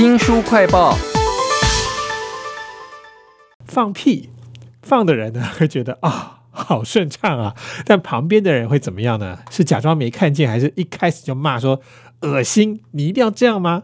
新书快报，放屁，放的人呢会觉得啊、好顺畅啊，但旁边的人会怎么样呢？是假装没看见，还是一开始就骂说恶心？你一定要这样吗？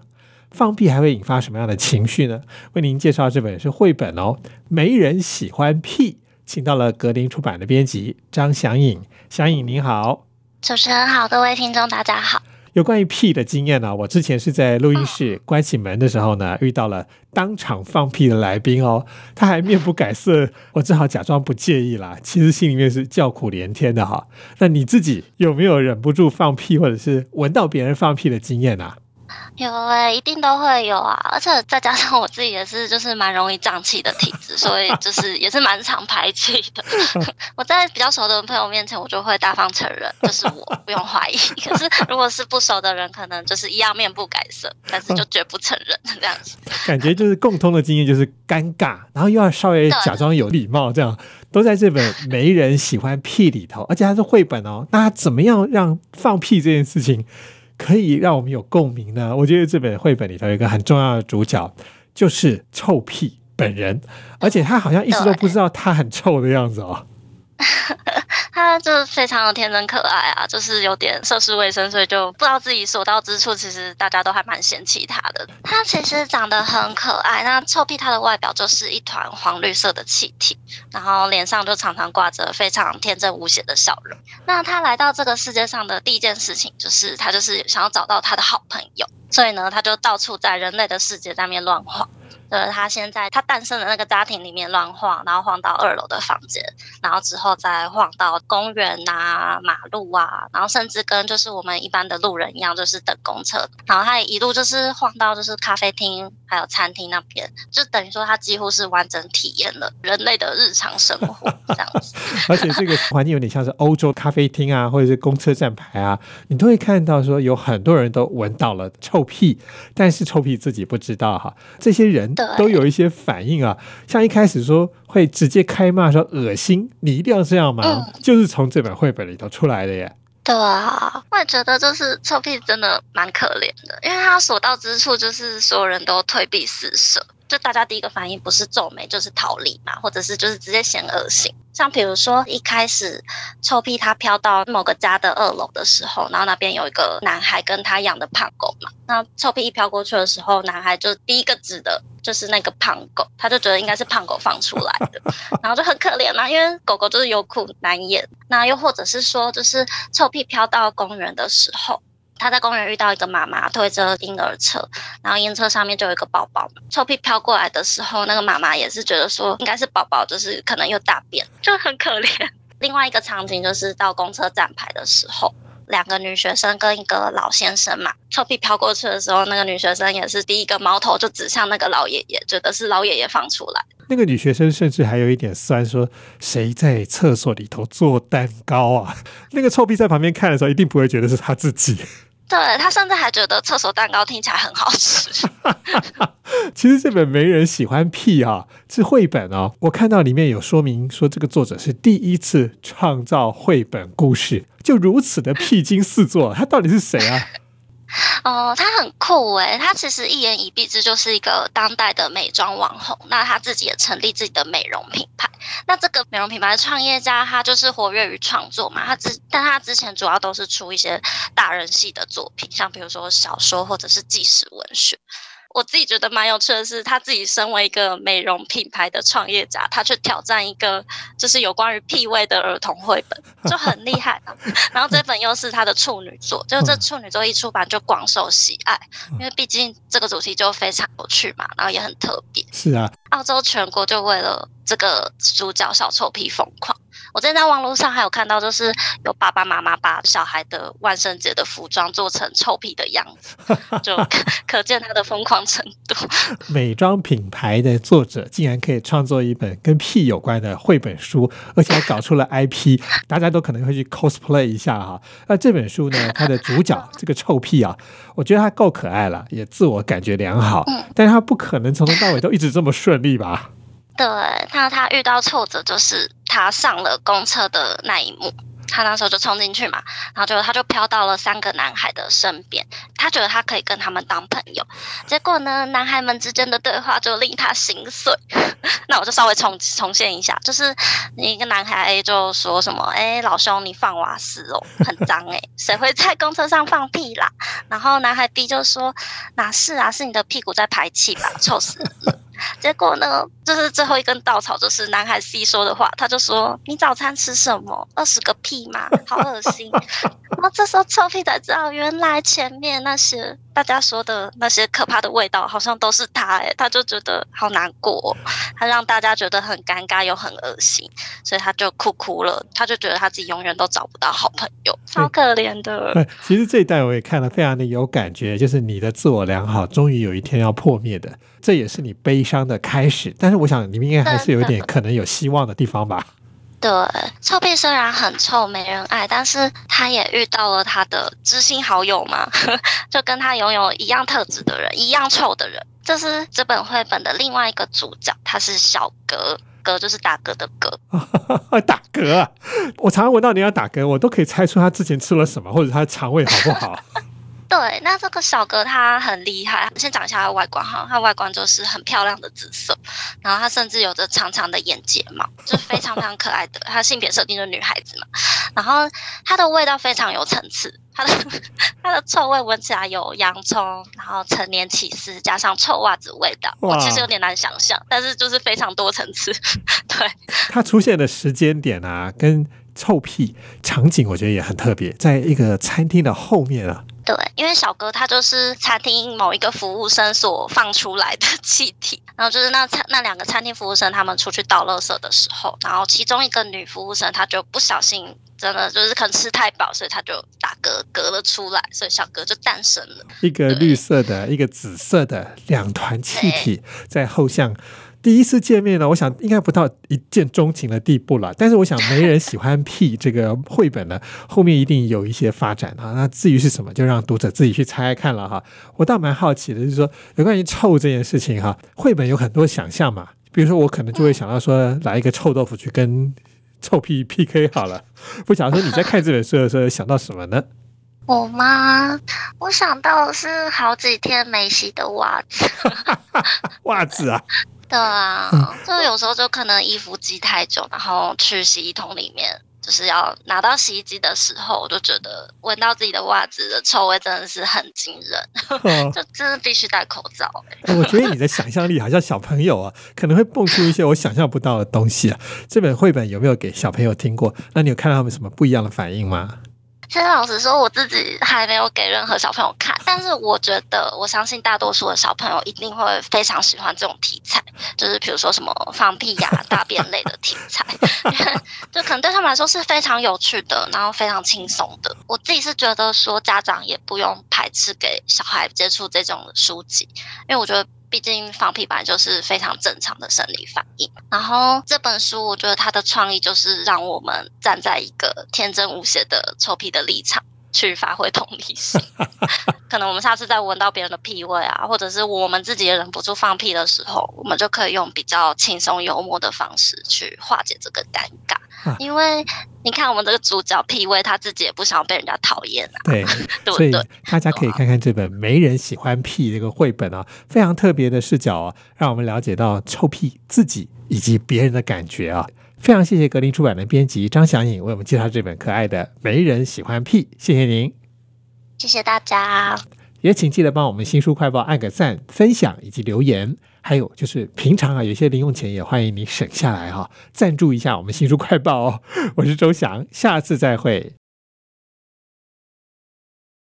放屁还会引发什么样的情绪呢？为您介绍这本是绘本哦，没人喜欢屁，请到了格林出版的编辑张祥颖，祥颖您好。主持人好，各位听众大家好。有关于屁的经验呢、我之前是在录音室关起门的时候呢，遇到了当场放屁的来宾哦，他还面不改色，我只好假装不介意啦，其实心里面是叫苦连天的哈。那你自己有没有忍不住放屁，或者是闻到别人放屁的经验啊？有诶、一定都会有啊，而且再加上我自己也是就是蛮容易胀气的体质，所以就是也是蛮常排气的。我在比较熟的朋友面前，我就会大方承认，就是我 不用怀疑。可是如果是不熟的人，可能就是一样面不改色，但是就绝不承认这样子。感觉就是共通的经验就是尴尬，然后又要稍微假装有礼貌，这样都在这本《没人喜欢屁》里头，而且它是绘本哦。那怎么样让放屁这件事情可以让我们有共鸣呢？我觉得这本绘本里头有一个很重要的主角，就是臭屁本人，而且他好像一直都不知道他很臭的样子哦。他就是非常的天真可爱啊，就是有点涉世未深，所以就不知道自己所到之处，其实大家都还蛮嫌弃他的。他其实长得很可爱，那臭屁他的外表就是一团黄绿色的气体，然后脸上就常常挂着非常天真无邪的笑容。那他来到这个世界上的第一件事情，就是他就是想要找到他的好朋友，所以呢，他就到处在人类的世界上面乱晃。就是他先在他诞生的那个家庭里面乱晃，然后晃到二楼的房间，然后之后再晃到公园啊、马路啊，然后甚至跟就是我们一般的路人一样，就是等公车。然后他也一路就是晃到就是咖啡厅还有餐厅那边，就等于说他几乎是完整体验了人类的日常生活这样子。而且这个环境有点像是欧洲咖啡厅啊，或者是公车站牌啊，你都会看到说有很多人都闻到了臭屁，但是臭屁自己不知道哈。这些人对都有一些反应啊，像一开始说会直接开骂说恶心，你一定要这样吗？嗯就是从这本绘本里头出来的耶。对啊，我也觉得就是臭屁真的蛮可怜的，因为他所到之处就是所有人都退避四舍，就大家第一个反应不是皱眉就是逃离嘛，或者是就是直接嫌恶心。像比如说一开始臭屁他飘到某个家的二楼的时候，然后那边有一个男孩跟他养的胖狗嘛，那臭屁一飘过去的时候，男孩就第一个指的就是那个胖狗，他就觉得应该是胖狗放出来的，然后就很可怜啦、因为狗狗就是有苦难言。那又或者是说，就是臭屁飘到公园的时候。他在公园遇到一个妈妈推着婴儿车，然后婴儿车上面就有一个宝宝。臭屁飘过来的时候，那个妈妈也是觉得说应该是宝宝，就是可能又大便，就很可怜。另外一个场景就是到公车站牌的时候，两个女学生跟一个老先生嘛，臭屁飘过去的时候，那个女学生也是第一个矛头就指向那个老爷爷，觉得是老爷爷放出来。那个女学生甚至还有一点酸，说谁在厕所里头做蛋糕啊？那个臭屁在旁边看的时候，一定不会觉得是他自己。对他甚至还觉得厕所蛋糕听起来很好吃。其实这本没人喜欢屁啊，是绘本哦。我看到里面有说明说，这个作者是第一次创造绘本故事，就如此的屁精四座。他到底是谁啊？哦，他很酷诶，他其实一言以蔽之就是一个当代的美妆网红。那他自己也成立自己的美容品牌。那这个美容品牌的创业家，他就是活跃于创作嘛。他之，但他之前主要都是出一些大人系的作品，像比如说小说或者是纪实文学。我自己觉得蛮有趣的是，他自己身为一个美容品牌的创业家，他去挑战一个就是有关于屁味的儿童绘本，就很厉害啊。然后这本又是他的处女作，就这处女作一出版就广受喜爱，因为毕竟这个主题就非常有趣嘛，然后也很特别。是啊，澳洲全国就为了这个主角小臭屁疯狂。我之前在网络上还有看到，就是有爸爸妈妈把小孩的万圣节的服装做成臭屁的样子，就可 可见他的疯狂程度。美妆品牌的作者竟然可以创作一本跟屁有关的绘本书，而且还搞出了 IP，大家都可能会去 cosplay 一下哈。那这本书呢，它的主角 这个臭屁啊，我觉得他够可爱了，也自我感觉良好，但是他不可能从头到尾都一直这么顺利吧？对，那他遇到挫折就是他上了公车的那一幕。他那时候就冲进去嘛，然后就他就飘到了三个男孩的身边，他觉得他可以跟他们当朋友。结果呢，男孩们之间的对话就令他心碎。那我就稍微重重现一下，就是一个男孩 A 就说什么：“哎，老兄，你放瓦斯哦，很脏哎，谁会在公车上放屁啦？”然后男孩 B 就说：“哪是啊，是你的屁股在排气吧，臭死了。”结果呢，就是最后一根稻草，就是男孩 C 说的话，他就说：“你早餐吃什么？二十个屁吗？好恶心！” 然后这时候臭屁才知道，原来前面那些大家说的那些可怕的味道，好像都是他哎，他就觉得好难过，他让大家觉得很尴尬又很恶心，所以他就哭哭了，他就觉得他自己永远都找不到好朋友，超可怜的。其实这一段我也看了，非常的有感觉，就是你的自我良好终于有一天要破灭的，这也是你悲伤的开始。但是我想你们应该还是有一点可能有希望的地方吧。对，臭屁虽然很臭没人爱，但是他也遇到了他的知心好友嘛，就跟他拥有一样特质的人，一样臭的人。这是这本绘本的另外一个主角，他是小格，格就是打嗝的嗝。打嗝，我常常闻到你要打嗝，我都可以猜出他之前吃了什么，或者他肠胃好不好。对，那这个小哥他很厉害。先讲一下他的外观哈，他外观就是很漂亮的紫色，然后他甚至有着长长的眼睫毛，就非常非常可爱的。他性别设定是女孩子嘛，然后它的味道非常有层次，它的它的臭味闻起来有洋葱，然后陈年起司加上臭袜子味道，我其实有点难想象，但是就是非常多层次。对，它出现的时间点啊，跟臭屁场景，我觉得也很特别，在一个餐厅的后面啊。对，因为小哥他就是餐厅某一个服务生所放出来的气体，然后就是那餐那两个餐厅服务生他们出去倒垃圾的时候，然后其中一个女服务生她就不小心，真的就是可能吃太饱，所以她就打嗝嗝了出来，所以小哥就诞生了。一个绿色的一个紫色的两团气体在后巷。第一次见面呢，我想应该不到一见钟情的地步了。但是我想没人喜欢屁这个绘本呢，后面一定有一些发展啊。那至于是什么，就让读者自己去猜看了哈。我倒蛮好奇的，就是说有关于臭这件事情哈，绘本有很多想象嘛。比如说我可能就会想到说，来一个臭豆腐去跟臭屁 PK 好了。不想说你在看这本书的时候想到什么呢？我吗？我想到是好几天没洗的袜子。袜子啊。对啊，就有时候就可能衣服积太久，然后去洗衣桶里面，就是要拿到洗衣机的时候，我就觉得闻到自己的袜子的臭味真的是很惊人，就真的必须戴口罩。我觉得你的想象力好像小朋友啊，可能会蹦出一些我想象不到的东西啊。这本绘本有没有给小朋友听过？那你有看到他们什么不一样的反应吗？其实老实说，我自己还没有给任何小朋友看，但是我觉得，我相信大多数的小朋友一定会非常喜欢这种题材，就是比如说什么放屁呀、大便类的题材，就可能对他们来说是非常有趣的，然后非常轻松的。我自己是觉得说，家长也不用排斥给小孩接触这种书籍，因为我觉得。毕竟放屁本来就是非常正常的生理反应，然后这本书我觉得它的创意就是让我们站在一个天真无邪的臭屁的立场去发挥同理心。可能我们下次再闻到别人的屁味啊，或者是我们自己也忍不住放屁的时候，我们就可以用比较轻松幽默的方式去化解这个尴尬。因为你看，我们这个主角 P V 他自己也不想要被人家讨厌啊。对，所以大家可以看看这本《没人喜欢屁》这个绘本啊，非常特别的视角啊，让我们了解到臭屁自己以及别人的感觉啊。非常谢谢格林出版的编辑张祥颖为我们介绍这本可爱的《没人喜欢屁》，谢谢您，谢谢大家，也请记得帮我们新书快报按个赞、分享以及留言。还有就是平常啊，有些零用钱也欢迎你省下来哈，赞助一下我们新书快报哦。我是周翔，下次再会。